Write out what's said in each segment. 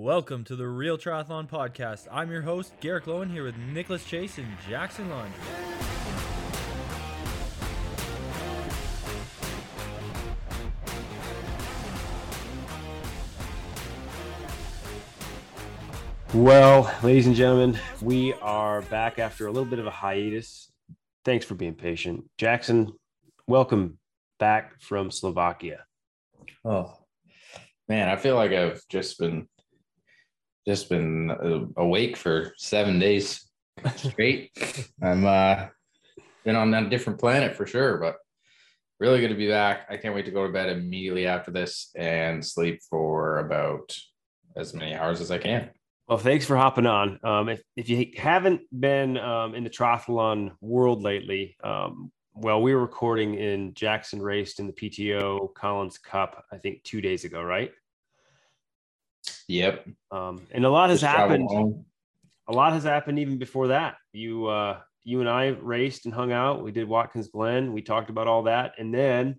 Welcome to the Real Triathlon Podcast. I'm your host, Garrick Loewen, here with Nicholas Chase and Jackson Laundry. Well, ladies and gentlemen, we are back after a little bit of a hiatus. Thanks for being patient. Jackson, welcome back from Slovakia. Oh man, I feel like I've just been just been uh, awake for seven days straight. I'm uh been on a different planet for sure, but really good to be back. I can't wait to go to bed immediately after this and sleep for about as many hours as I can. Well, thanks for hopping on. Um, if, if you haven't been um, in the triathlon world lately, um, well, we were recording in Jackson raced in the PTO Collins Cup, I think two days ago, right? Yep. Um, and a lot has Just happened. A lot has happened even before that. You, uh, you and I raced and hung out. We did Watkins Glen. We talked about all that, and then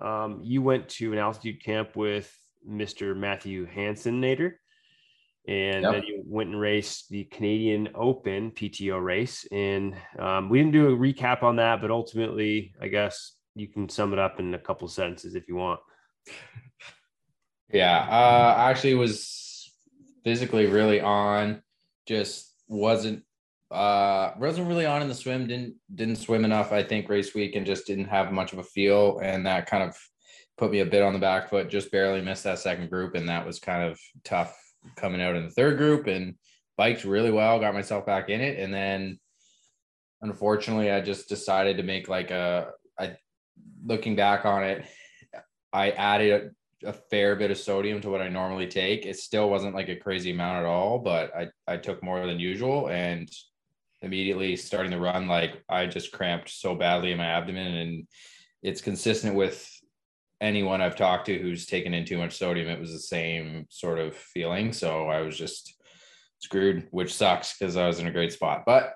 um, you went to an altitude camp with Mr. Matthew Hansen Nader and yep. then you went and raced the Canadian Open PTO race. And um, we didn't do a recap on that, but ultimately, I guess you can sum it up in a couple sentences if you want. Yeah, uh, actually was physically really on, just wasn't uh wasn't really on in the swim didn't didn't swim enough i think race week and just didn't have much of a feel and that kind of put me a bit on the back foot just barely missed that second group and that was kind of tough coming out in the third group and biked really well, got myself back in it. And then unfortunately, I just decided to make like a, I, looking back on it, I added a, fair bit of sodium to what I normally take. It still wasn't like a crazy amount at all, but I, I took more than usual and immediately starting the run, like I just cramped so badly in my abdomen and it's consistent with anyone I've talked to who's taken in too much sodium, it was the same sort of feeling. So I was just screwed, which sucks because I was in a great spot. But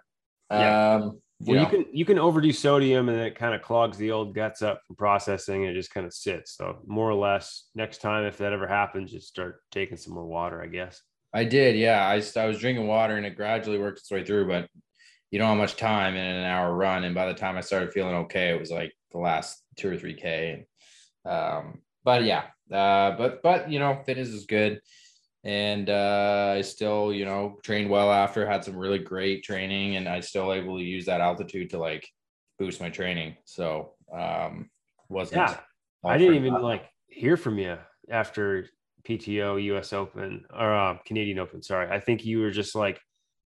yeah. um, well, know. you can you can overdo sodium and it kind of clogs the old guts up from processing and it just kind of sits. So more or less, next time if that ever happens, just start taking some more water, I guess. I did, yeah. I I was drinking water and it gradually worked its way through, but you don't have much time in an hour run. And by the time I started feeling okay, it was like the last two or three K. Um, but yeah, uh, but but you know, fitness is good, and uh, I still you know trained well after. Had some really great training, and I still able to use that altitude to like boost my training. So um, wasn't. Yeah, I didn't even that. like hear from you after PTO, US Open or uh, Canadian Open. Sorry, I think you were just like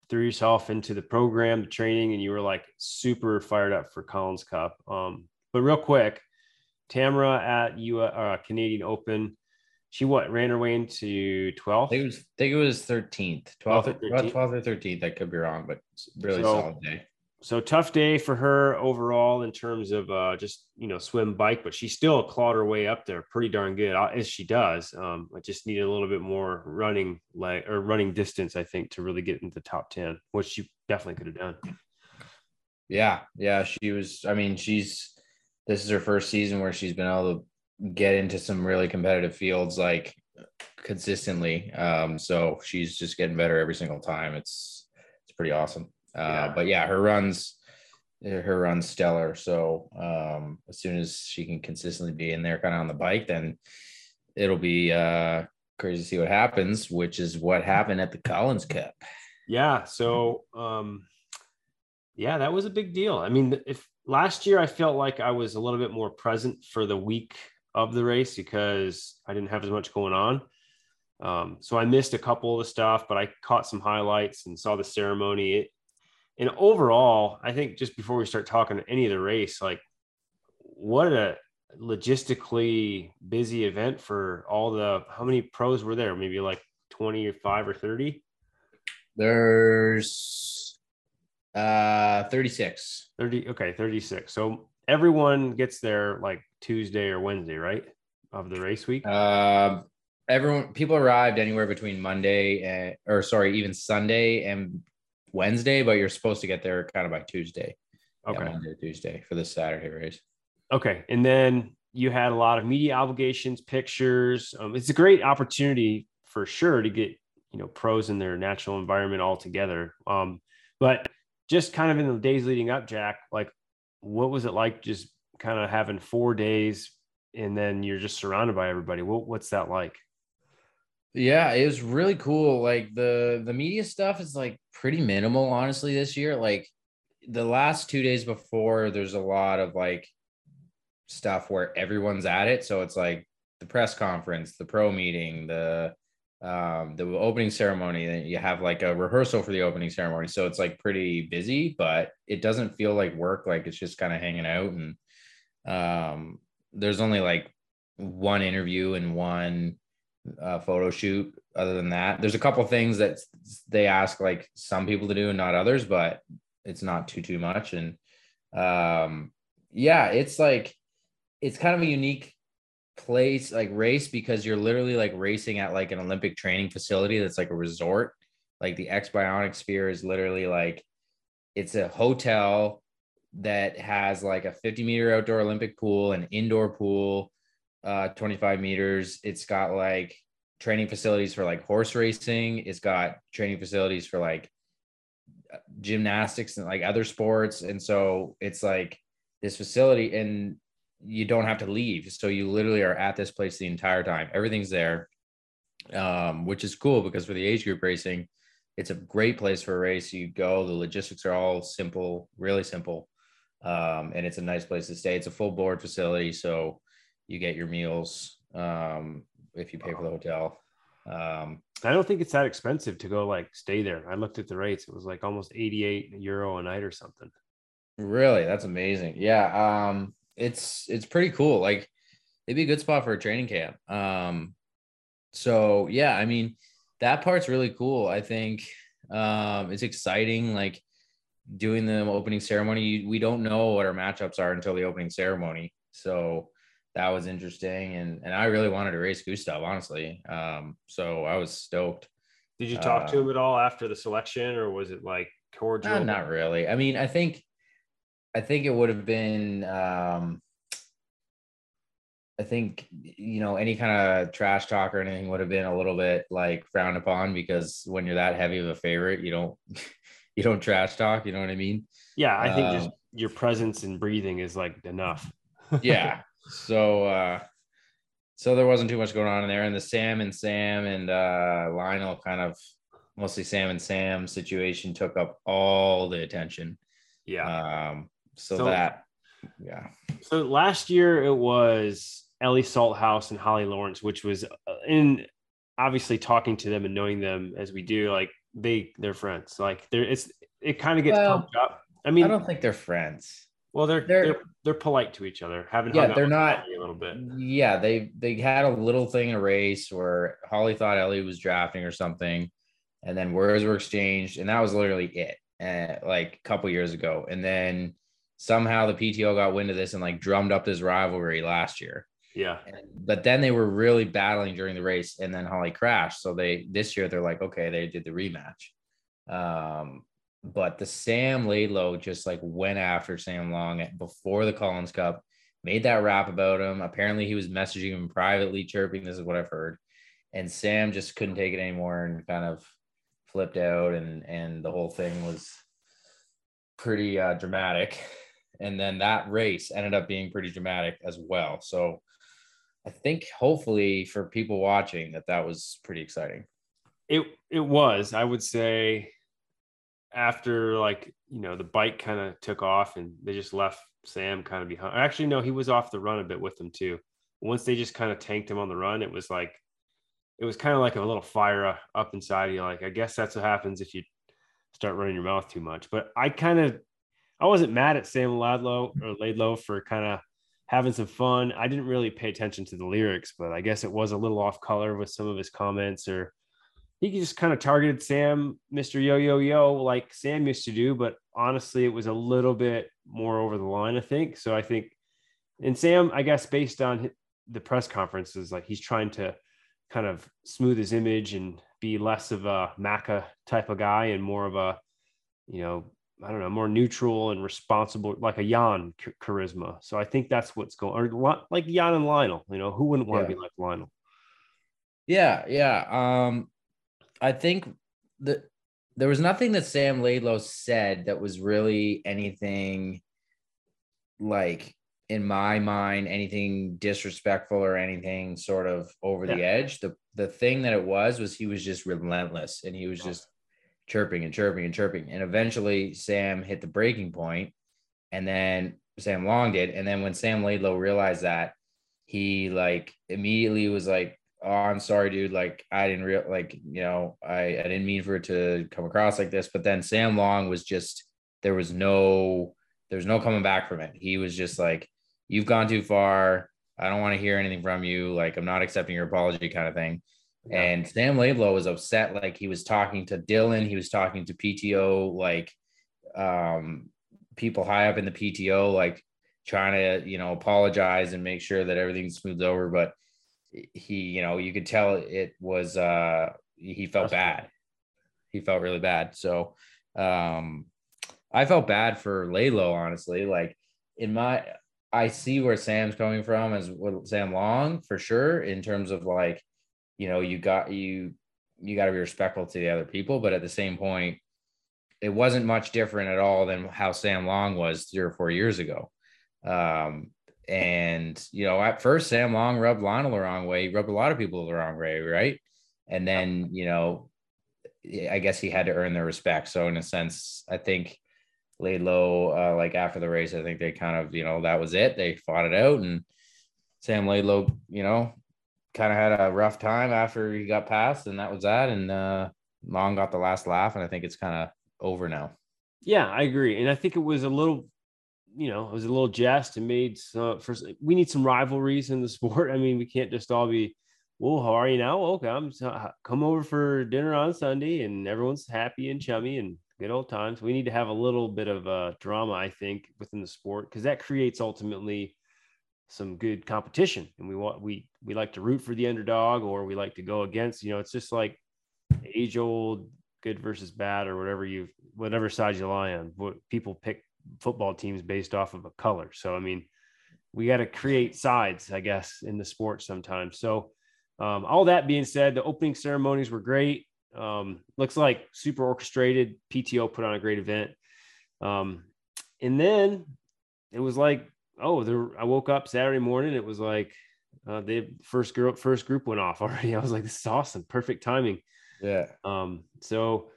threw yourself into the program, the training, and you were like super fired up for Collins Cup. Um, but real quick, Tamara at you uh, Canadian Open. She what ran her way into 12th? I think it was, think it was 13th, 12th, 12th, 13th? 12th or 13th. I could be wrong, but really so, solid day. So tough day for her overall in terms of uh, just you know swim bike, but she still clawed her way up there pretty darn good uh, as she does. Um, I just needed a little bit more running like or running distance, I think, to really get into the top ten, which she definitely could have done. Yeah, yeah, she was. I mean, she's this is her first season where she's been able to get into some really competitive fields like consistently. Um, so she's just getting better every single time. It's it's pretty awesome. Uh, yeah. But yeah, her runs her runs stellar. So um, as soon as she can consistently be in there, kind of on the bike, then it'll be uh, crazy to see what happens. Which is what happened at the Collins Cup. Yeah. So um, yeah, that was a big deal. I mean, if last year I felt like I was a little bit more present for the week of the race because I didn't have as much going on. Um, so I missed a couple of the stuff, but I caught some highlights and saw the ceremony. It, and overall, I think just before we start talking any of the race, like what a logistically busy event for all the how many pros were there? Maybe like 25 or 30? There's uh, 36. 30. Okay, 36. So everyone gets there like Tuesday or Wednesday, right? Of the race week. Um, everyone, people arrived anywhere between Monday and, or sorry, even Sunday and Wednesday, but you're supposed to get there kind of by Tuesday. Okay. Yeah, Monday, Tuesday for the Saturday race. Okay, and then you had a lot of media obligations, pictures. Um, it's a great opportunity for sure to get you know pros in their natural environment altogether. Um, but just kind of in the days leading up, Jack, like what was it like just kind of having four days and then you're just surrounded by everybody? What, what's that like? Yeah, it was really cool. Like the the media stuff is like pretty minimal, honestly, this year. Like the last two days before, there's a lot of like stuff where everyone's at it. So it's like the press conference, the pro meeting, the um the opening ceremony then you have like a rehearsal for the opening ceremony. So it's like pretty busy but it doesn't feel like work like it's just kind of hanging out. And um there's only like one interview and one uh, photo shoot. Other than that there's a couple things that they ask like some people to do and not others but it's not too too much. And um yeah it's like it's kind of a unique place like race because you're literally like racing at like an Olympic training facility that's like a resort. Like the X Bionic Sphere is literally like it's a hotel that has like a 50 meter outdoor Olympic pool, an indoor pool, uh 25 meters. It's got like training facilities for like horse racing. It's got training facilities for like gymnastics and like other sports. And so it's like this facility and you don't have to leave. So you literally are at this place the entire time. Everything's there, um, which is cool because for the age group racing, it's a great place for a race. You go, the logistics are all simple, really simple. Um, and it's a nice place to stay. It's a full board facility. So you get your meals um, if you pay for the hotel. Um, I don't think it's that expensive to go like stay there. I looked at the rates. It was like almost 88 euro a night or something. Really? That's amazing. Yeah. Um, it's it's pretty cool. Like it'd be a good spot for a training camp. Um, so yeah, I mean that part's really cool. I think um, it's exciting. Like doing the opening ceremony, we don't know what our matchups are until the opening ceremony. So that was interesting, and and I really wanted to race Gustav, honestly. Um, so I was stoked. Did you talk uh, to him at all after the selection, or was it like cordial? not really. I mean, I think I think it would have been um I think you know any kind of trash talk or anything would have been a little bit like frowned upon because when you're that heavy of a favorite, you don't you don't trash talk. You know what I mean? Yeah, I think um, just your presence and breathing is like enough. yeah. So uh so there wasn't too much going on in there, and the Sam and Sam and uh Lionel kind of mostly Sam and Sam situation took up all the attention. Yeah. Um, so, so that yeah. So last year it was Ellie Salthouse and Holly Lawrence, which was uh, in obviously talking to them and knowing them as we do, like they they're friends. Like there it's it kind of gets well, pumped up. I mean, I don't think they're friends. Well, they're they're they're, they're polite to each other. Haven't yeah, they're not a little bit. Yeah, they they had a little thing in a race where Holly thought Ellie was drafting or something, and then words were exchanged, and that was literally it. Uh, like a couple years ago, and then somehow the PTO got wind of this and like drummed up this rivalry last year. Yeah. But then they were really battling during the race and then Holly crashed. So they this year they're like, okay, they did the rematch. Um, but the Sam Laidlow just like went after Sam Long before the Collins Cup, made that rap about him. Apparently he was messaging him privately, chirping. This is what I've heard. And Sam just couldn't take it anymore and kind of flipped out and and the whole thing was pretty uh, dramatic and then that race ended up being pretty dramatic as well. So I think hopefully for people watching that that was pretty exciting. It it was. I would say after like you know the bike kind of took off and they just left Sam kind of behind. Actually, no, he was off the run a bit with them too. Once they just kind of tanked him on the run, it was like it was kind of like a little fire up inside you. Like I guess that's what happens if you start running your mouth too much. But I kind of I wasn't mad at Sam Ladlow or Laidlow for kind of having some fun. I didn't really pay attention to the lyrics, but I guess it was a little off color with some of his comments, or he just kind of targeted Sam, Mr. Yo Yo Yo, like Sam used to do. But honestly, it was a little bit more over the line, I think. So I think, and Sam, I guess, based on the press conferences, like he's trying to kind of smooth his image and be less of a Macca type of guy and more of a, you know, I don't know, more neutral and responsible, like a Jan charisma. So I think that's what's going, or like Jan and Lionel. You know, who wouldn't want yeah. to be like Lionel? Yeah, yeah. Um, I think that there was nothing that Sam Laidlow said that was really anything like in my mind anything disrespectful or anything sort of over the edge. The the thing that it was was he was just relentless and he was just chirping and chirping and chirping. And eventually Sam hit the breaking point and then Sam Long did. And then when Sam Laidlow realized that, he like immediately was like, Oh, I'm sorry, dude. Like, I didn't real like, you know, I, I didn't mean for it to come across like this. But then Sam Long was just there was no there's no coming back from it. He was just like, You've gone too far. I don't want to hear anything from you. Like, I'm not accepting your apology, kind of thing. Yeah. And Sam Laidlow was upset. Like he was talking to Dylan, he was talking to PTO, like um, people high up in the PTO, like trying to, you know, apologize and make sure that everything smooths over. But he, you know, you could tell it was uh he felt bad. He felt really bad. So um I felt bad for Laidlow, honestly. Like in my I see where Sam's coming from as Sam Long for sure, in terms of like, you know, you got you you got to be respectful to the other people, but at the same point, it wasn't much different at all than how Sam Long was three or four years ago. Um, and you know, at first Sam Long rubbed Lionel the wrong way, he rubbed a lot of people the wrong way, right? And then, you know, I guess he had to earn their respect. So in a sense, I think Laidlow uh, like after the race. I think they kind of, you know, that was it. They fought it out and Sam Laidlow, you know, kind of had a rough time after he got passed and that was that. And uh Long got the last laugh and I think it's kind of over now. Yeah, I agree. And I think it was a little, you know, it was a little jest and made some first we need some rivalries in the sport. I mean, we can't just all be, well, how are you now? Okay, I'm so- come over for dinner on Sunday and everyone's happy and chummy and good old times. We need to have a little bit of uh, drama, I think, within the sport because that creates ultimately some good competition. And we want we we like to root for the underdog or we like to go against. You know, it's just like age old good versus bad or whatever you whatever side you lie on. What people pick football teams based off of a color. So I mean, we got to create sides, I guess, in the sport sometimes. So um, all that being said, the opening ceremonies were great. Um, looks like super orchestrated. PTO put on a great event. Um, and then it was like, oh, there, I woke up Saturday morning. It was like uh, the first group first group went off already. I was like, this is awesome, perfect timing. Yeah. Um, so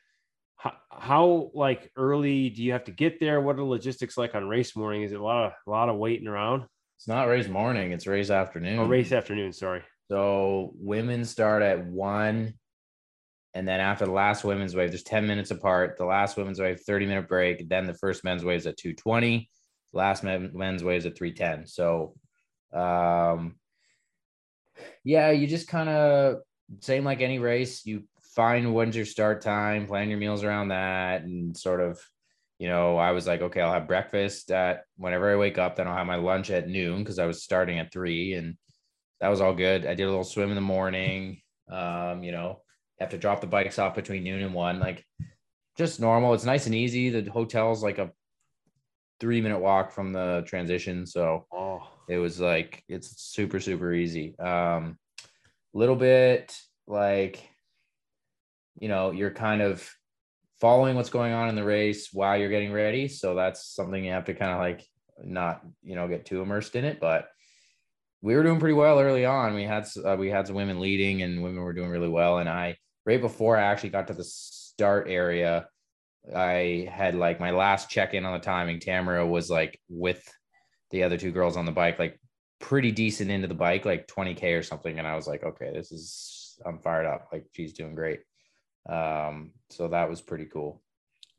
how, how like early do you have to get there? What are the logistics like on race morning? Is it a lot of a lot of waiting around? It's not race morning, it's race afternoon. Oh, race afternoon. Sorry. So women start at one. And then after the last women's wave, there's 10 minutes apart. The last women's wave, 30 minute break. Then the first men's wave is at 220. Last men's wave is at 310. So um yeah, you just kind of same like any race, you find when's your start time, plan your meals around that, and sort of, you know, I was like, okay, I'll have breakfast at whenever I wake up, then I'll have my lunch at noon because I was starting at three and that was all good. I did a little swim in the morning. Um, you know, have to drop the bikes off between noon and one, like just normal. It's nice and easy. The hotel's like a three minute walk from the transition. So Oh, it was like it's super, super easy. Um, little bit like, you know, you're kind of following what's going on in the race while you're getting ready. So that's something you have to kind of like not, you know, get too immersed in it. But we were doing pretty well early on. We had uh, we had some women leading, and women were doing really well. And I right before I actually got to the start area, I had like my last check in on the timing. Tamara was like with the other two girls on the bike, like pretty decent into the bike, like 20k or something. And I was like, okay, this is I'm fired up. Like she's doing great. Um, so that was pretty cool.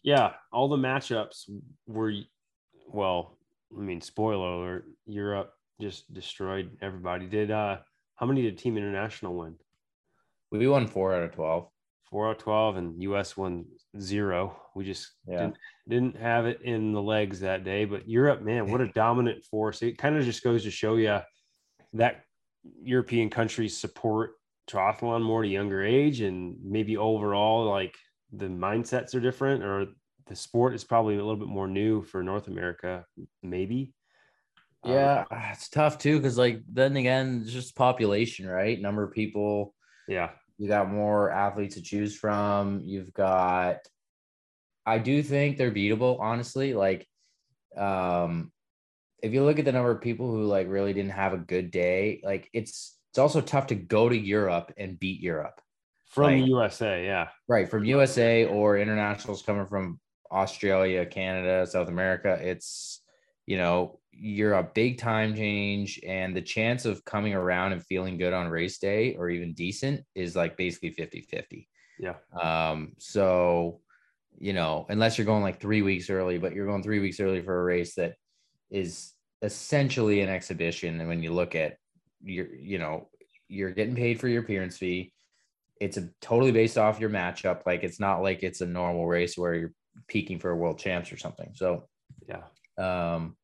yeah. All the matchups were, well, I mean, spoiler alert, Europe just destroyed everybody. Did uh how many did Team International win? We won four out of 12. Four out of twelve, and US won zero. We just Yeah. didn't didn't have it in the legs that day. But Europe, man, what a dominant force! It kind of just goes to show you that European countries support triathlon more at a younger age, and maybe overall, like the mindsets are different, or the sport is probably a little bit more new for North America, maybe. Um, Yeah, it's tough too because like then again, it's just population, right? Number of people. yeah, You got more athletes to choose from. You've got I do think they're beatable, honestly. Like um if you look at the number of people who like really didn't have a good day, like it's it's also tough to go to Europe and beat Europe. From Like- USA, yeah. Right, from USA or internationals coming from Australia, Canada, South America, it's you know, you're a big time change and the chance of coming around and feeling good on race day or even decent is like basically 50-50. Yeah. Um, so you know, unless you're going like three weeks early, but you're going three weeks early for a race that is essentially an exhibition. And when you look at your, you know, you're getting paid for your appearance fee. It's a totally based off your matchup. Like it's not like it's a normal race where you're peaking for a world champs or something. So Yeah. um,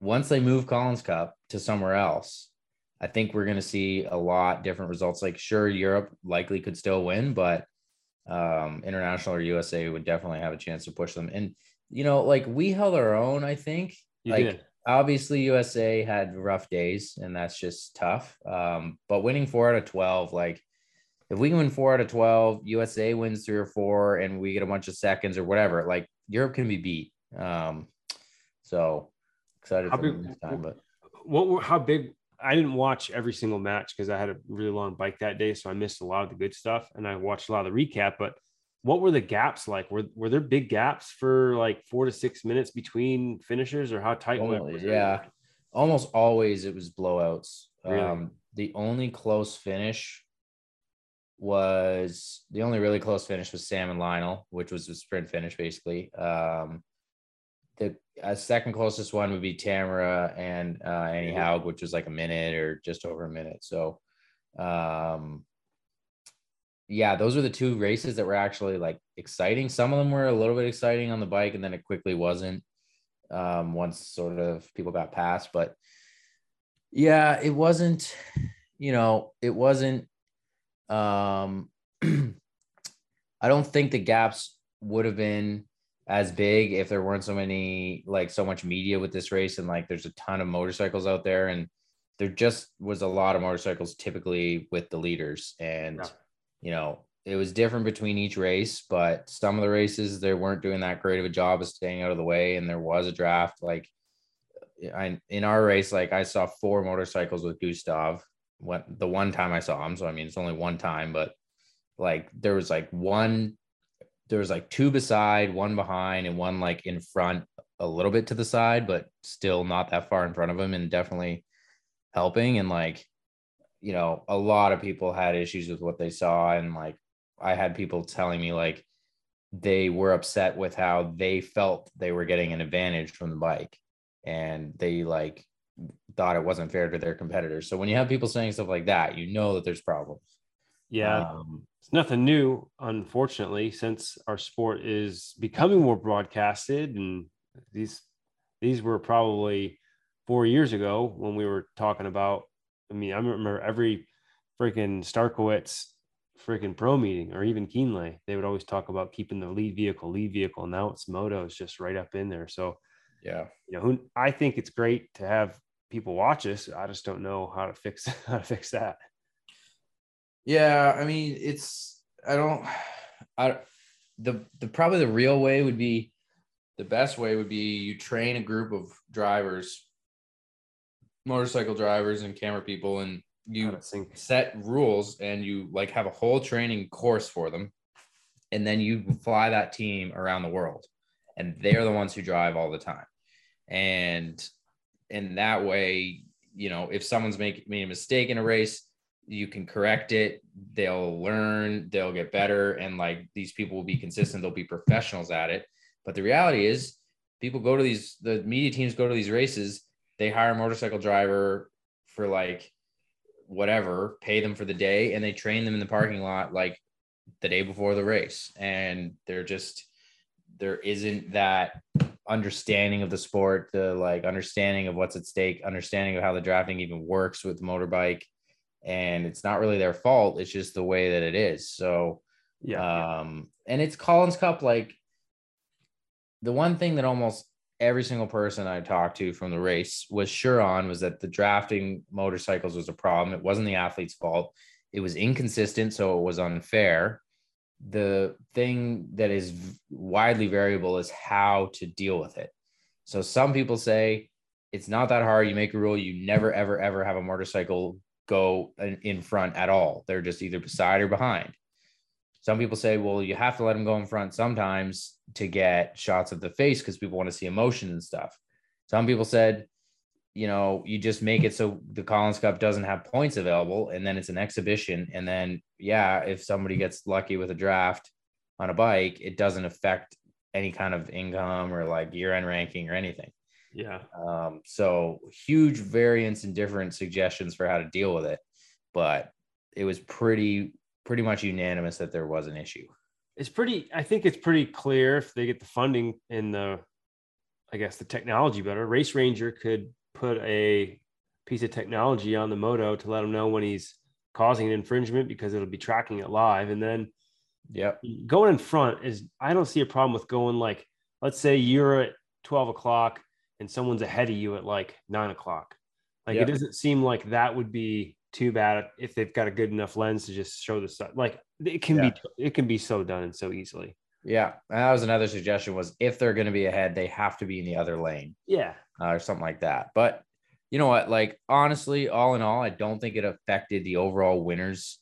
once they move Collins Cup to somewhere else, I think we're going to see a lot different results. Like, sure, Europe likely could still win, but um, international or USA would definitely have a chance to push them. And you know, like we held our own. I think. You like, did. Obviously, USA had rough days, and that's just tough. Um, but winning four out of twelve, like if we can win four out of twelve, USA wins three or four, and we get a bunch of seconds or whatever, like Europe can be beat. Um, so excited How for big- this time, but What were how big I didn't watch every single match because I had a really long bike that day, so I missed a lot of the good stuff, and I watched a lot of the recap. But what were the gaps like? Were were there big gaps for like four to six minutes between finishers, or how tight? was Almost, it? yeah. almost always it was blowouts. Really? Um, the only close finish was the only really close finish was Sam and Lionel, which was a sprint finish basically. Um, the uh, second closest one would be Tamara and uh, Annie Haug, which was like a minute or just over a minute. So, um, yeah, those were the two races that were actually like exciting. Some of them were a little bit exciting on the bike, and then it quickly wasn't um, once sort of people got past. But yeah, it wasn't, you know, it wasn't. Um, I don't think the gaps would have been as big if there weren't so many, like so much media with this race, and like there's a ton of motorcycles out there, and there just was a lot of motorcycles typically with the leaders, and Yeah. you know. It was different between each race, but some of the races they weren't doing that great of a job of staying out of the way, and there was a draft. Like I in our race, like I saw four motorcycles with Gustav. What the one time I saw him, so I mean it's only one time, but like there was like one, there was like two beside, one behind, and one like in front, a little bit to the side, but still not that far in front of him, and definitely helping. And like, you know, a lot of people had issues with what they saw, and like I had people telling me like they were upset with how they felt they were getting an advantage from the bike and they like thought it wasn't fair to their competitors. So when you have people saying stuff like that, you know that there's problems. Yeah, Um, it's nothing new, unfortunately, since our sport is becoming more broadcasted, and these these were probably four years ago when we were talking about. I mean, I remember every freaking Starykowicz freaking pro meeting or even Kienle, they would always talk about keeping the lead vehicle, lead vehicle. Now it's Moto is just right up in there. So yeah. you know, who I think it's great to have people watch us. I just don't know how to fix how to fix that. Yeah, I mean, it's I don't I the the probably the real way would be the best way would be you train a group of drivers, motorcycle drivers and camera people, and you set rules and you like have a whole training course for them and then you fly that team around the world and they're the ones who drive all the time. And in that way you know if someone's making made a mistake in a race you can correct it they'll learn they'll get better and like these people will be consistent they'll be professionals at it but the reality is people go to these the media teams go to these races they hire a motorcycle driver for like whatever, pay them for the day, and they train them in the parking lot like the day before the race. And they're just there isn't that understanding of the sport, the like understanding of what's at stake, understanding of how the drafting even works with the motorbike. And it's not really their fault. It's just the way that it is. So Yeah. um, and it's Collins Cup. Like the one thing that almost every single person I talked to from the race was sure on was that the drafting motorcycles was a problem. It wasn't the athlete's fault. It was inconsistent, so it was unfair. The thing that is widely variable is how to deal with it. So some people say it's not that hard. You make a rule, you never, ever, ever have a motorcycle go in front at all. They're just either beside or behind. Some people say, well, you have to let them go in front sometimes to get shots of the face because people want to see emotion and stuff. Some people said, you know, you just make it so the Collins Cup doesn't have points available and then it's an exhibition. And then, yeah, if somebody gets lucky with a draft on a bike, it doesn't affect any kind of income or like year end ranking or anything. Yeah. Um, so huge variance and different suggestions for how to deal with it, but it was pretty pretty much unanimous that there was an issue. It's pretty. I think it's pretty clear if they get the funding and the, I guess the technology better. Race Ranger could put a piece of technology on the moto to let him know when he's causing an infringement because it'll be tracking it live, and then Yep. Going in front is I don't see a problem with going like let's say you're at 12 o'clock and someone's ahead of you at like nine o'clock. Like Yep. it doesn't seem like that would be too bad if they've got a good enough lens to just show the stuff. Like it can Yeah. be it can be so done and so easily. Yeah. And that was another suggestion was if they're going to be ahead, they have to be in the other lane Yeah. uh, or something like that. But you know what? Like honestly, all in all, I don't think it affected the overall winners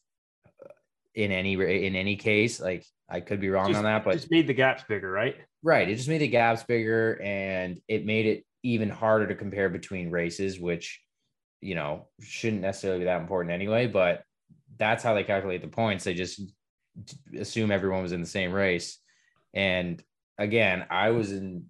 uh, in any in any case. Like I could be wrong Just- on that, but just made the gaps bigger, right? Right. It just made the gaps bigger and it made it even harder to compare between races, which, you know, shouldn't necessarily be that important anyway. But that's how they calculate the points. They just assume everyone was in the same race. And again, I was in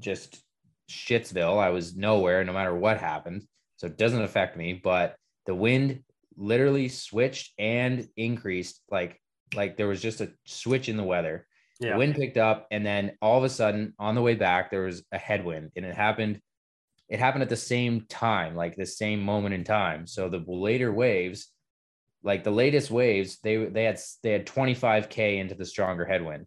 just Shitsville. I was nowhere no matter what happened. So it doesn't affect me. But the wind literally switched and increased like like there was just a switch in the weather Yeah. wind picked up, and then all of a sudden, on the way back, there was a headwind, and it happened. It happened at the same time, like the same moment in time. So the later waves, like the latest waves, they they had they had 25k into the stronger headwind.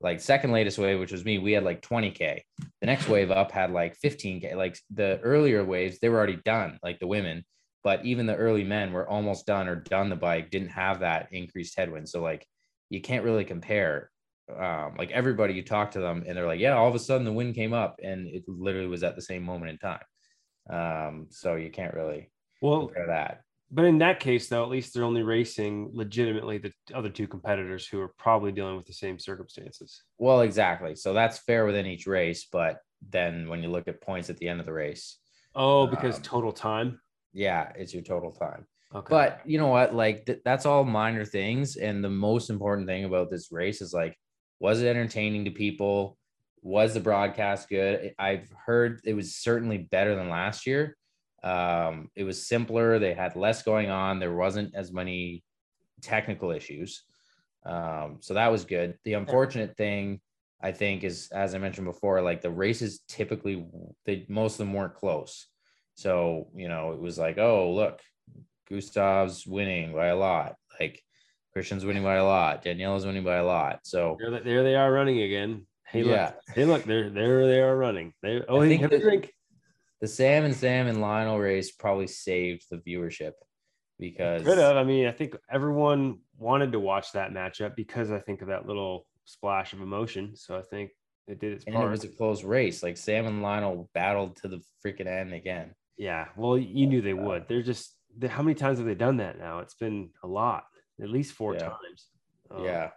Like second latest wave, which was me, we had like 20k. The next wave up had like 15k. Like the earlier waves, they were already done, like the women. But even the early men were almost done or done the bike, didn't have that increased headwind. So like you can't really compare um, like everybody you talk to them and they're like, yeah, all of a sudden the wind came up and it literally was at the same moment in time. Um, so you can't really Well, compare that. but in that case, though, at least they're only racing legitimately the other two competitors who are probably dealing with the same circumstances. Well, exactly. So that's fair within each race, but then when you look at points at the end of the race, Oh, because Um, total time. yeah, it's your total time. Okay. But you know what? Like th- that's all minor things, and the most important thing about this race is like, was it entertaining to people? Was the broadcast good? I've heard it was certainly better than last year. Um, it was simpler. They had less going on. There wasn't as many technical issues. Um, so that was good. The unfortunate thing, I think, is as I mentioned before, like the races typically, they most of them weren't close. So you know, it was like, oh look, Gustav's winning by a lot. Like Kristian's winning by a lot. Daniela's winning by a lot. So there, they- there they are running again. Hey, look. Yeah. Hey, look. There, there they are running. They, oh, I hey, have a drink. the Sam and Sam and Lionel race probably saved the viewership because Could have. I mean, I think everyone wanted to watch that matchup because I think of that little splash of emotion. So I think it did its and part. it was a close race. Like Sam and Lionel battled to the freaking end again. yeah. Well, you knew they would. They're just. How many times have they done that now? It's been a lot. At least four Yeah. times. Um, yeah.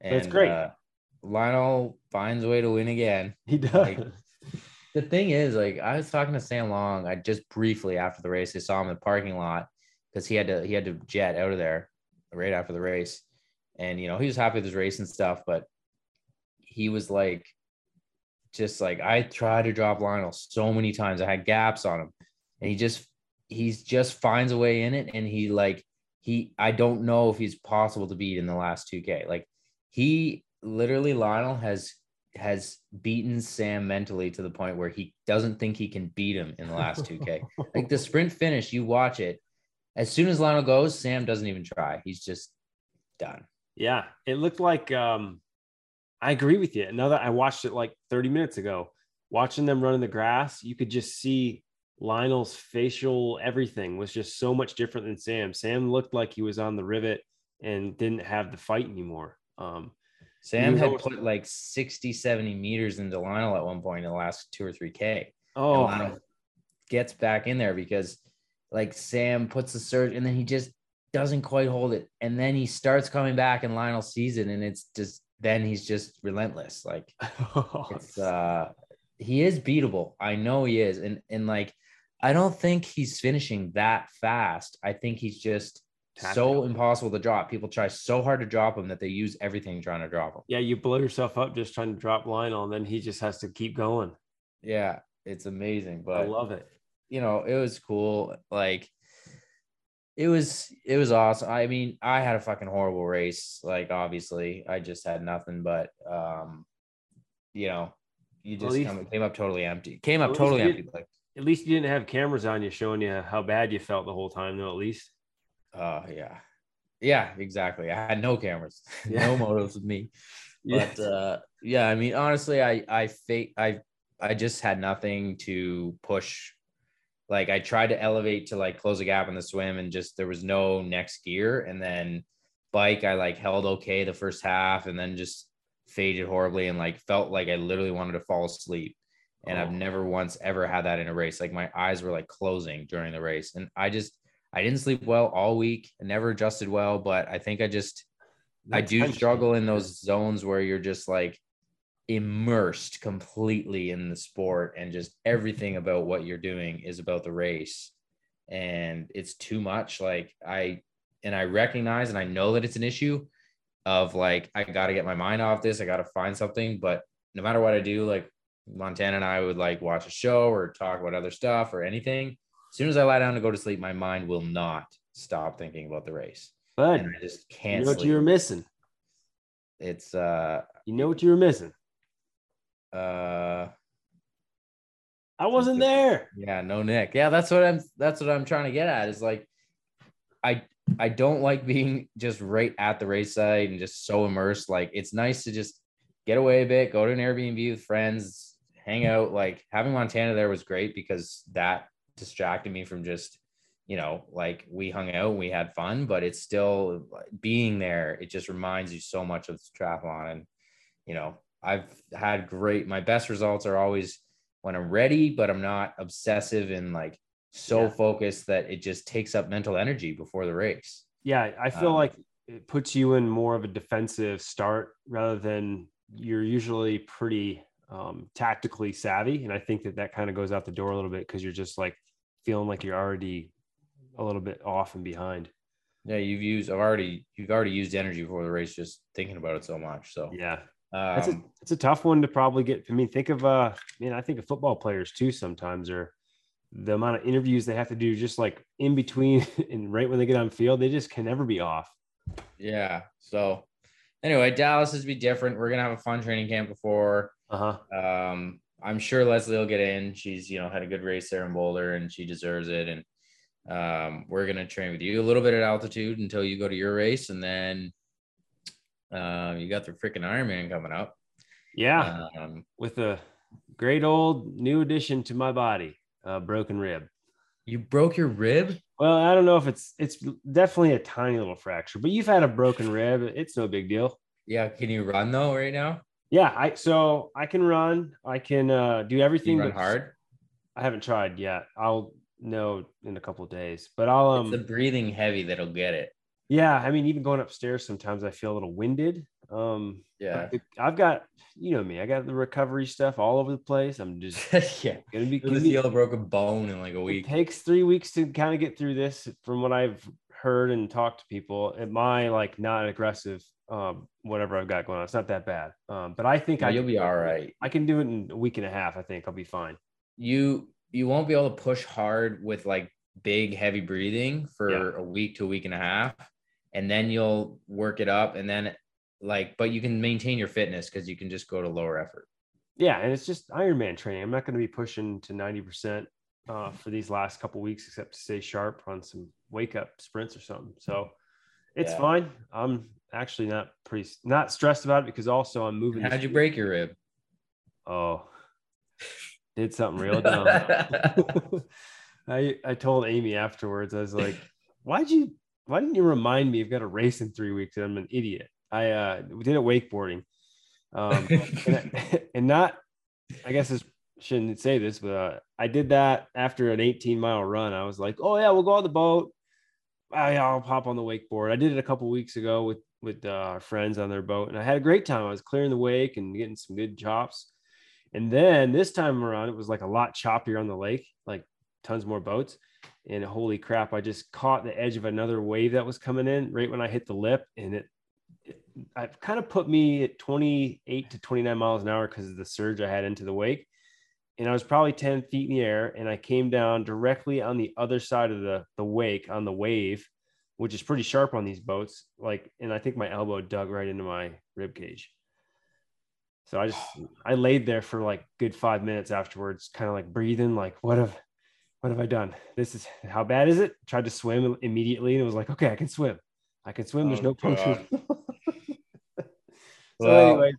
but it's great. uh, Lionel finds a way to win again. He does. Like, the thing is, like, I was talking to Sam Long. I just briefly after the race, I saw him in the parking lot because he had to he had to jet out of there right after the race, and you know he was happy with his race and stuff, but he was like, just like I tried to drop Lionel so many times. I had gaps on him, and he just he's just finds a way in it, and he like he I don't know if he's possible to beat in the last two K. Like he literally Lionel has has beaten Sam mentally to the point where he doesn't think he can beat him in the last 2K. like the sprint finish, you watch it. As soon as Lionel goes, Sam doesn't even try. He's just done. Yeah, it looked like um I agree with you. Now that I watched it like 30 minutes ago, watching them run in the grass, you could just see Lionel's facial everything was just so much different than Sam. Sam looked like he was on the rivet and didn't have the fight anymore. Um, Sam had put like 60, 70 meters into Lionel at one point in the last two or three K. oh, Lionel gets back in there because like Sam puts the surge and then he just doesn't quite hold it. And then he starts coming back and Lionel sees it and it's just then he's just relentless. Like it's uh he is beatable. I know he is. And and like I don't think he's finishing that fast. I think he's just so impossible to drop. People try so hard to drop him that they use everything trying to drop him. yeah, you blow yourself up just trying to drop Lionel, and then he just has to keep going. Yeah, it's amazing. But I love it. you know, it was cool. Like it was it was awesome. I mean, I had a fucking horrible race. Like obviously, I just had nothing but um you know, you just come, came up totally empty. Came up totally empty. Like At least you didn't have cameras on you showing you how bad you felt the whole time, though. At least. oh yeah. Yeah, exactly. I had no cameras, Yeah. no motives with me. But uh yeah, I mean honestly, I I fake I I just had nothing to push. Like I tried to elevate to like close a gap in the swim and just there was no next gear. And then bike, I like held okay the first half and then just faded horribly and like felt like I literally wanted to fall asleep. And I've Oh. never once ever had that in a race. Like my eyes were like closing during the race. And I just I didn't sleep well all week. I never adjusted well, but I think I just I do tension. struggle in those zones where you're just like immersed completely in the sport and just everything about what you're doing is about the race and it's too much like i and i recognize and i know that it's an issue of like i got to get my mind off this i got to find something but no matter what i do like montana and i would like watch a show or talk about other stuff or anything as soon as i lie down to go to sleep my mind will not stop thinking about the race But i just can't know what you were missing. it's uh You know what you were missing. uh I wasn't there. Yeah, no Nick. Yeah, that's what I'm that's what I'm trying to get at is like I I don't like being just right at the race site and just so immersed. Like it's nice to just get away a bit, go to an Airbnb with friends, hang out. Like having Montana there was great because that distracted me from just, you know, like we hung out, we had fun, but it's still being there. It just reminds you so much of triathlon. And, you know, I've had great, my best results are always when I'm ready, but I'm not obsessive and like so Yeah. focused that it just takes up mental energy before the race. Yeah, I feel Um, like it puts you in more of a defensive start rather than you're usually pretty um, tactically savvy, and I think that that kind of goes out the door a little bit because you're just like feeling like you're already a little bit off and behind. Yeah, you've used I've already you've already used energy before the race just thinking about it so much. So Yeah, that's a um, it's a tough one to probably get. I mean, think of uh, man, I think of football players too. Sometimes or the amount of interviews they have to do just like in between and right when they get on field, they just can never be off. yeah. So anyway, Dallas is be different. We're gonna have a fun training camp before. Uh huh. Um, I'm sure Leslie will get in. She's you know had a good race there in Boulder and she deserves it. And um, we're gonna train with you a little bit at altitude until you go to your race, and then um, you got the freaking Ironman coming up. Yeah. Um, with a great old new addition to my body, a broken rib. you broke your rib. Well, I don't know if it's it's definitely a tiny little fracture, but you've had a broken rib. It's no big deal. Yeah, can you run though right now? Yeah, I so I can run. I can uh, do everything. you run hard? I haven't tried yet. I'll know in a couple of days, but I'll um it's the breathing heavy that'll get it. yeah. I mean, even going upstairs, sometimes I feel a little winded. Um, Yeah. I've got you know me. I got the recovery stuff all over the place. I'm just yeah. gonna be. Gonna be- feel a broken bone in like a It week. takes three weeks to kind of get through this. From what I've heard and talked to people, at my like not aggressive, um, whatever I've got going on, it's not that bad. Um, but I think Yeah, I you'll be all right. I can do it in a week and a half. I think I'll be fine. You you won't be able to push hard with like big heavy breathing for Yeah. a week to a week and a half, and then you'll work it up, and then like, but you can maintain your fitness because you can just go to lower effort. Yeah, and it's just Ironman training. I'm not going to be pushing to ninety percent uh, for these last couple weeks, except to stay sharp on some wake up sprints or something. So it's Yeah. fine. I'm actually not pretty not stressed about it because also I'm moving. How'd you break your rib? Oh, did something real dumb. I I told Amy afterwards. I was like, "Why'd you? Why didn't you remind me? You've got a race in three weeks. I'm an idiot." I uh, we did a wakeboarding, um, and, and not. I guess I shouldn't say this, but uh, I did that after an 18 mile run. I was like, "Oh yeah, we'll go on the boat. I, I'll hop on the wakeboard." I did it a couple weeks ago with with uh, friends on their boat, and I had a great time. I was clearing the wake and getting some good chops. And then this time around, it was like a lot choppier on the lake, like tons more boats. And holy crap, I just caught the edge of another wave that was coming in right when I hit the lip. And it, it I kind of put me at 28 to 29 miles an hour because of the surge I had into the wake. And I was probably 10 feet in the air. And I came down directly on the other side of the, the wake on the wave, which is pretty sharp on these boats. Like, and I think my elbow dug right into my rib cage. So I just I laid there for like good five minutes afterwards, kind of like breathing, like what have what have I done? This is how bad is it? Tried to swim immediately and it was like, okay, I can swim. I can swim. There's Oh, no puncture. so Well- anyway,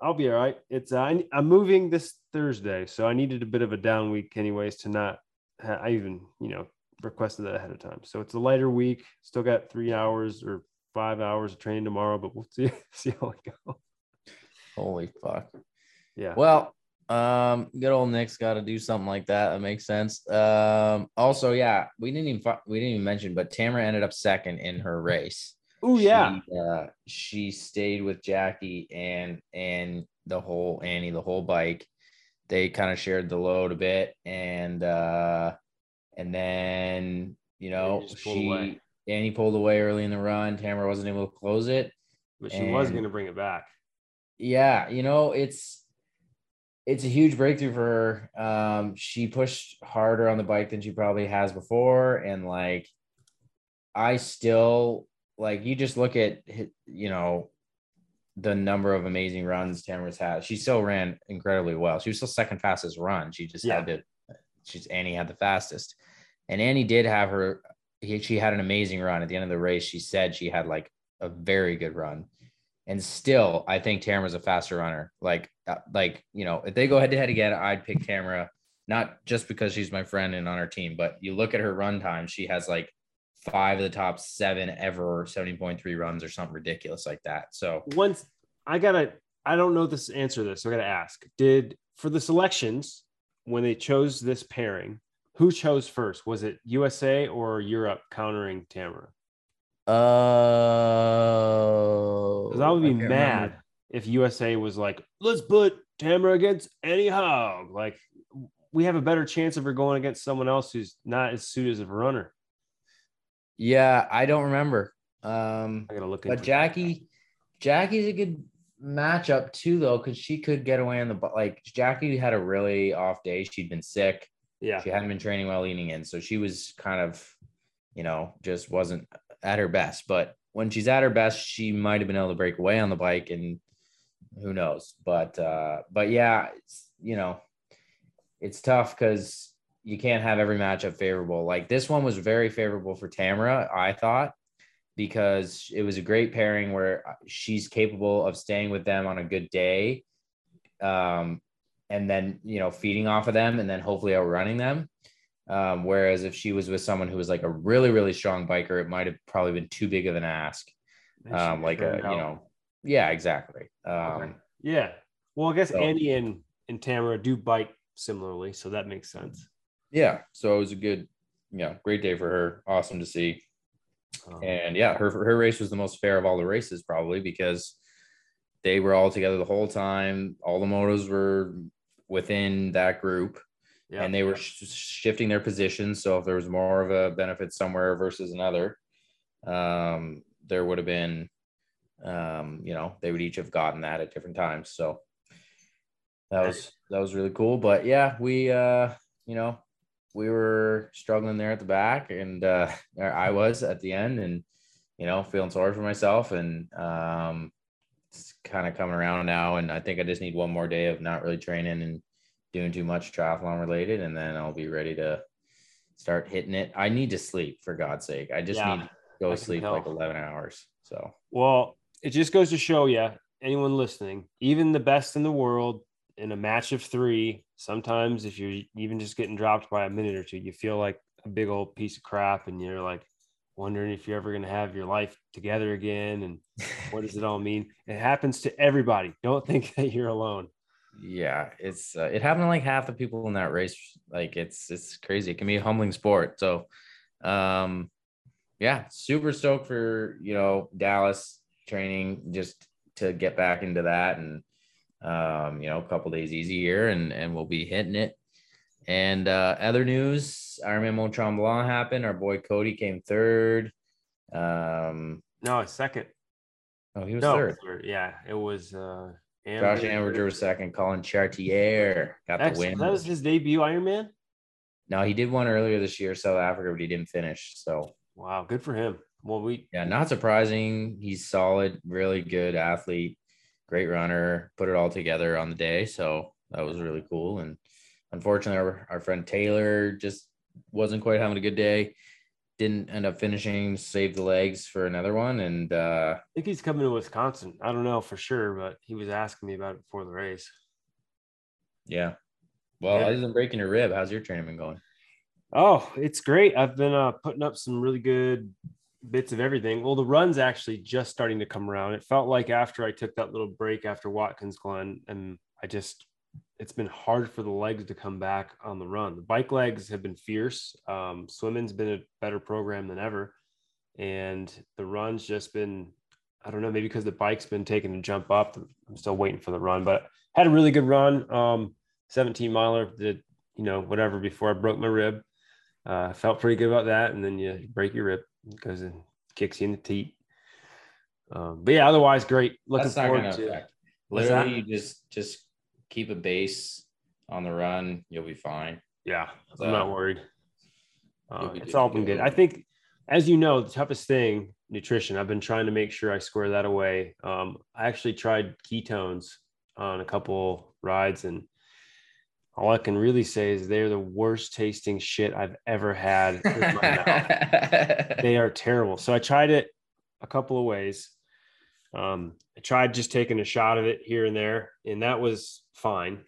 I'll be all right. It's uh, I'm moving this Thursday, so I needed a bit of a down week, anyways, to not. ha- I even you know requested that ahead of time, so it's a lighter week. Still got three hours or five hours of training tomorrow, but we'll see see how it goes. Holy fuck. Yeah. Well, um, good old Nick's got to do something like that. That makes sense. Um, also, yeah, we didn't even we didn't even mention, but Tamara ended up second in her race. Oh yeah. She, uh, she stayed with Jackie and and the whole Annie, the whole bike. They kind of shared the load a bit, and uh, and then you know she away. Annie pulled away early in the run. Tamara wasn't able to close it. But she was going to bring it back. Yeah, you know, it's it's a huge breakthrough for her. Um, she pushed harder on the bike than she probably has before, and like, I still like you just look at you know the number of amazing runs Tamara's had. She still ran incredibly well. She was still second fastest run. She just had to. She's Annie had the fastest, and Annie did have her. he- She had an amazing run at the end of the race. She said she had like a very good run and still I think Tamara's a faster runner. Like, uh, like you know, if they go head to head again, I'd pick Tamara, not just because she's my friend and on our team, but you look at her run time, she has like five of the top seven ever 70.3 runs or something ridiculous like that. So Once I gotta, I don't know this answer to this. So I gotta ask. Did for the selections when they chose this pairing, who chose first? Was it USA or Europe countering Tamara? uh Because I would be I mad remember. if USA was like, let's put Tamara against Annie Haug. Like, we have a better chance of her going against someone else who's not as suited as a runner. Yeah, I don't remember. Um I gotta look But Jackie, Jackie's a good matchup too, though, because she could get away on the like. Jackie had a really off day. She'd been sick. Yeah. She hadn't been training well leaning in, so she was kind of, you know, just wasn't at her best. But when she's at her best, she might have been able to break away on the bike, and who knows? But uh, but yeah, it's, you know, it's tough because you can't have every matchup favorable. Like this one was very favorable for Tamara, I thought, because it was a great pairing where she's capable of staying with them on a good day. Um, and then, you know, feeding off of them and then hopefully outrunning them. Um, whereas if she was with someone who was like a really, really strong biker, it might have probably been too big of an ask. Um, like a, turned you know, yeah, exactly. Um, Okay. Yeah. Well, I guess So- Annie and, and Tamara do bike similarly, so that makes sense. Yeah. So it was a good, yeah, great day for her. Awesome to see. Um, And yeah, her her race was the most fair of all the races, probably because they were all together the whole time. All the motos were within that group, yeah. and they were sh- shifting their positions. So if there was more of a benefit somewhere versus another, um, there would have been, um, you know, they would each have gotten that at different times. So that was that was really cool. But yeah, we uh, you know, we were struggling there at the back, and uh, I was at the end, and you know, feeling sorry for myself, and um, it's kind of coming around now. And I think I just need one more day of not really training and doing too much triathlon related, and then I'll be ready to start hitting it. I need to sleep for God's sake. I just Yeah, need to go sleep tell. like 11 hours. So Well, it just goes to show you, anyone listening, even the best in the world in a match of three, sometimes if you're even just getting dropped by a minute or two, you feel like a big old piece of crap and you're like wondering if you're ever going to have your life together again and what does it all mean? It happens to everybody. Don't think that you're alone. Yeah, it's uh, it happened to like half the people in that race. Like it's it's crazy. It can be a humbling sport. So, um, yeah, super stoked for you know Dallas training just to get back into that and um, you know, a couple days easy here and and we'll be hitting it. And uh, other news, Ironman Mont Tremblant happened. Our boy Cody came third. Um, no, second. Oh, he was no, third. third. Yeah, it was uh Josh Amberger was second. Colin Chartier got That's, the win. That was his debut Ironman. No, he did one earlier this year, South Africa, but he didn't finish. So wow, good for him. Well, we yeah, not surprising. He's solid, really good athlete, great runner. Put it all together on the day, so that was really cool. And unfortunately, our, our friend Taylor just wasn't quite having a good day. Didn't end up finishing, saved the legs for another one. And uh, I think he's coming to Wisconsin. I don't know for sure, but he was asking me about it before the race. Yeah. Well, Yeah. other than breaking your rib, how's your training been going? Oh, it's great. I've been uh, putting up some really good bits of everything. Well, the run's actually just starting to come around. It felt like after I took that little break after Watkins Glen, and I just, it's been hard for the legs to come back on the run. The bike legs have been fierce. Um, swimming's been a better program than ever. And the run's just been, I don't know, maybe because the bike's been taking a jump up. I'm still waiting for the run, but had a really good run. Um, 17 miler, did, you know, whatever before I broke my rib uh, felt pretty good about that. And then you break your rib because it kicks you in the teeth. Um, but yeah, otherwise great. Looking That's not forward gonna to affect. Literally, you just just keep a base on the run. You'll be fine. Yeah, So, I'm not worried. Uh, it's all been good. I think, as you know, the toughest thing, nutrition. I've been trying to make sure I square that away. Um, I actually tried ketones on a couple rides, and all I can really say is they're the worst tasting shit I've ever had. with my mouth. they are terrible. So I tried it a couple of ways. Um, I tried just taking a shot of it here and there, and that was fine.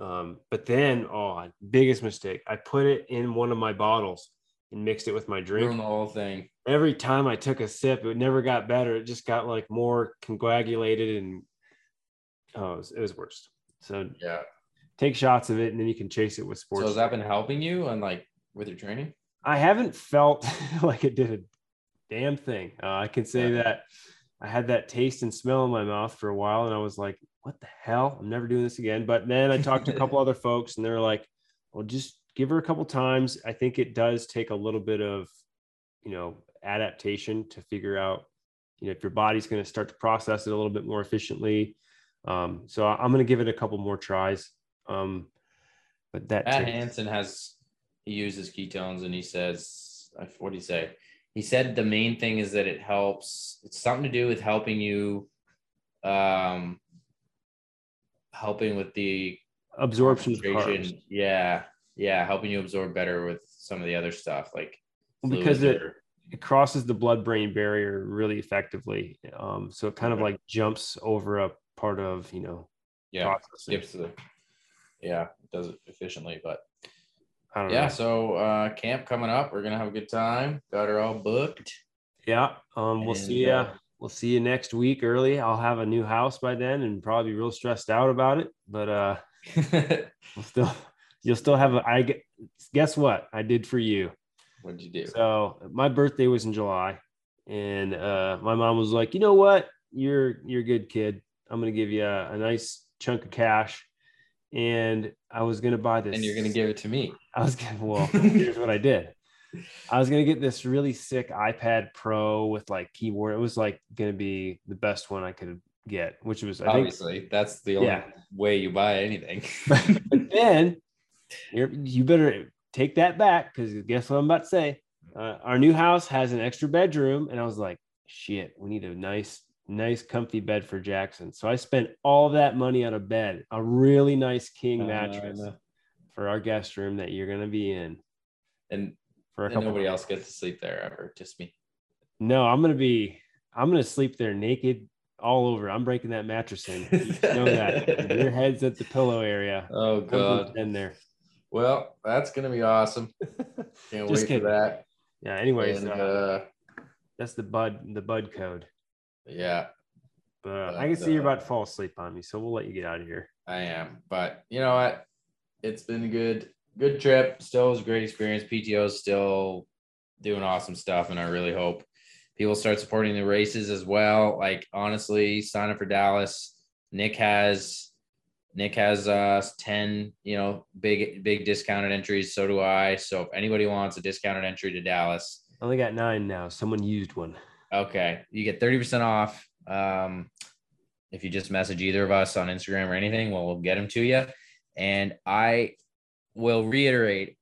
Um, but then, oh, biggest mistake. I put it in one of my bottles and mixed it with my drink. Ruin the whole thing. Every time I took a sip, it never got better. It just got like more coagulated and oh, it was, it was worse. So Yeah. Take shots of it, and then you can chase it with sports. So has that been helping you and like with your training? I haven't felt like it did a damn thing. Uh, I can say Yeah. that I had that taste and smell in my mouth for a while, and I was like, "What the hell? I'm never doing this again." But then I talked to a couple other folks, and they're like, "Well, just give her a couple times. I think it does take a little bit of, you know, adaptation to figure out, you know, if your body's going to start to process it a little bit more efficiently." Um, so I'm going to give it a couple more tries. Um, but that Matt taste- Hansen has he uses ketones and he says what do you say? He said the main thing is that it helps. It's something to do with helping you, um, helping with the absorption of carbs. Yeah, yeah, helping you absorb better with some of the other stuff like Well, because it or- it crosses the blood brain barrier really effectively. Um, so it kind of like jumps over a part of you know yeah processing. skips the yeah it does it efficiently but I don't yeah know. so uh camp coming up we're gonna have a good time got her all booked Yeah. Um, we'll And, see you. uh, we'll see you next week early. I'll have a new house by then and probably be real stressed out about it. But uh, we'll still you'll still have a. I guess what I did for you. what'd you do So my birthday was in July, and uh, my mom was like, "You know what? You're you're a good kid. I'm gonna give you a, a nice chunk of cash." And I was gonna buy this. and you're gonna give it to me I was gonna. Well, here's what I did. I was gonna get this really sick iPad Pro with like keyboard. It was like gonna be the best one I could get, which was I think. obviously that's the only Yeah. way you buy anything But then you're, you better take that back because guess what I'm about to say. Uh, our new house has an extra bedroom, and I was like, shit, we need a nice, nice, comfy bed for Jackson. So I spent all that money on a bed, a really nice king Uh, mattress for our guest room that you're gonna be in and, for a couple. nobody else gets to sleep there ever just me No, I'm gonna be. I'm gonna sleep there naked all over. I'm breaking that mattress in. You know that. Your head's at the pillow area. Oh god. in there. Well, that's gonna be awesome. Can't wait kidding. for that. Yeah. Anyways, And, uh, uh, that's the bud the bud code. Yeah, But uh, But, I can see you're uh, about to fall asleep on me, so we'll let you get out of here. I am. But you know what? It's been a good, good trip. Still was a great experience. PTO is still doing awesome stuff, and I really hope people start supporting the races as well. Like honestly, sign up for Dallas. Nick has Nick has uh 10, you know, big big discounted entries. So do I. So if anybody wants a discounted entry to Dallas, I only got nine now. Someone used one. Okay, you get 30% off. Um, if you just message either of us on Instagram or anything, well, we'll get them to you. And I will reiterate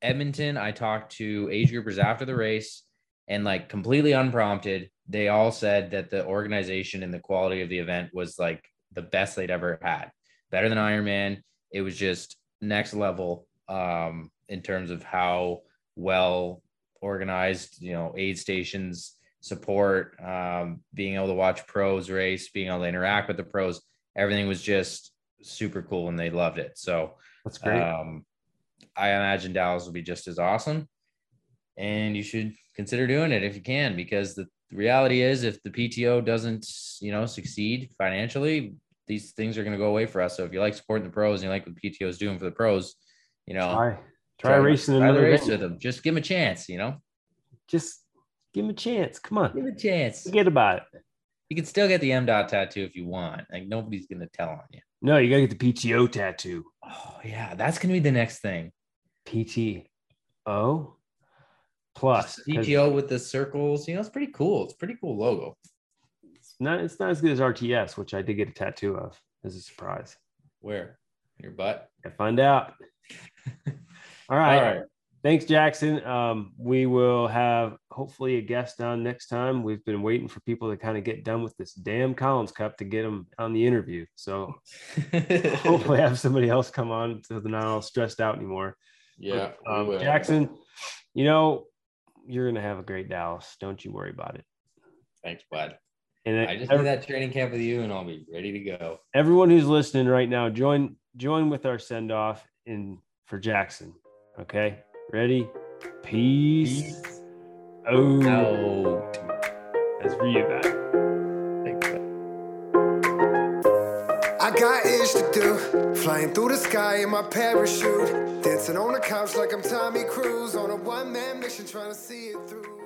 Edmonton, I talked to age groupers after the race and like completely unprompted, they all said that the organization and the quality of the event was like the best they'd ever had. Better than Ironman. It was just next level um, in terms of how well organized, you know, aid stations support, um, being able to watch pros race, being able to interact with the pros. Everything was just super cool and they loved it. So That's great. um, I imagine Dallas will be just as awesome. And you should consider doing it if you can, because the reality is if the PTO doesn't, you know, succeed financially, these things are going to go away for us. So if you like supporting the pros and you like what PTO is doing for the pros, you know, try try racing try the another race with them. Just give them a chance, you know, Just give him a chance. Come on. give it a chance. Forget about it. You can still get the M dot tattoo if you want. Like nobody's going to tell on you. No, you gotta get the PTO tattoo. Oh yeah, that's going to be the next thing. PTO plus PTO with the circles, you know, it's pretty cool. It's a pretty cool logo. It's not it's not as good as RTS, which I did get a tattoo of as a surprise. Where? Your butt. I find out. All right. All right. Thanks, Jackson. Um, we will have hopefully a guest on next time. We've been waiting for people to kind of get done with this damn Collins Cup to get them on the interview. So hopefully have somebody else come on so they're not all stressed out anymore. yeah. we Um. Jackson, you know, you're gonna have a great Dallas. Don't you worry about it. Thanks, bud. And I just ev- do that training camp with you and I'll be ready to go. everyone who's listening right now, join join with our send off in for Jackson. Okay, ready? Peace. Oh, Out. that's for you. Thanks. I got ish to do. Flying through the sky in my parachute. Dancing on the couch like I'm Tommy Cruise on a one man mission trying to see it through.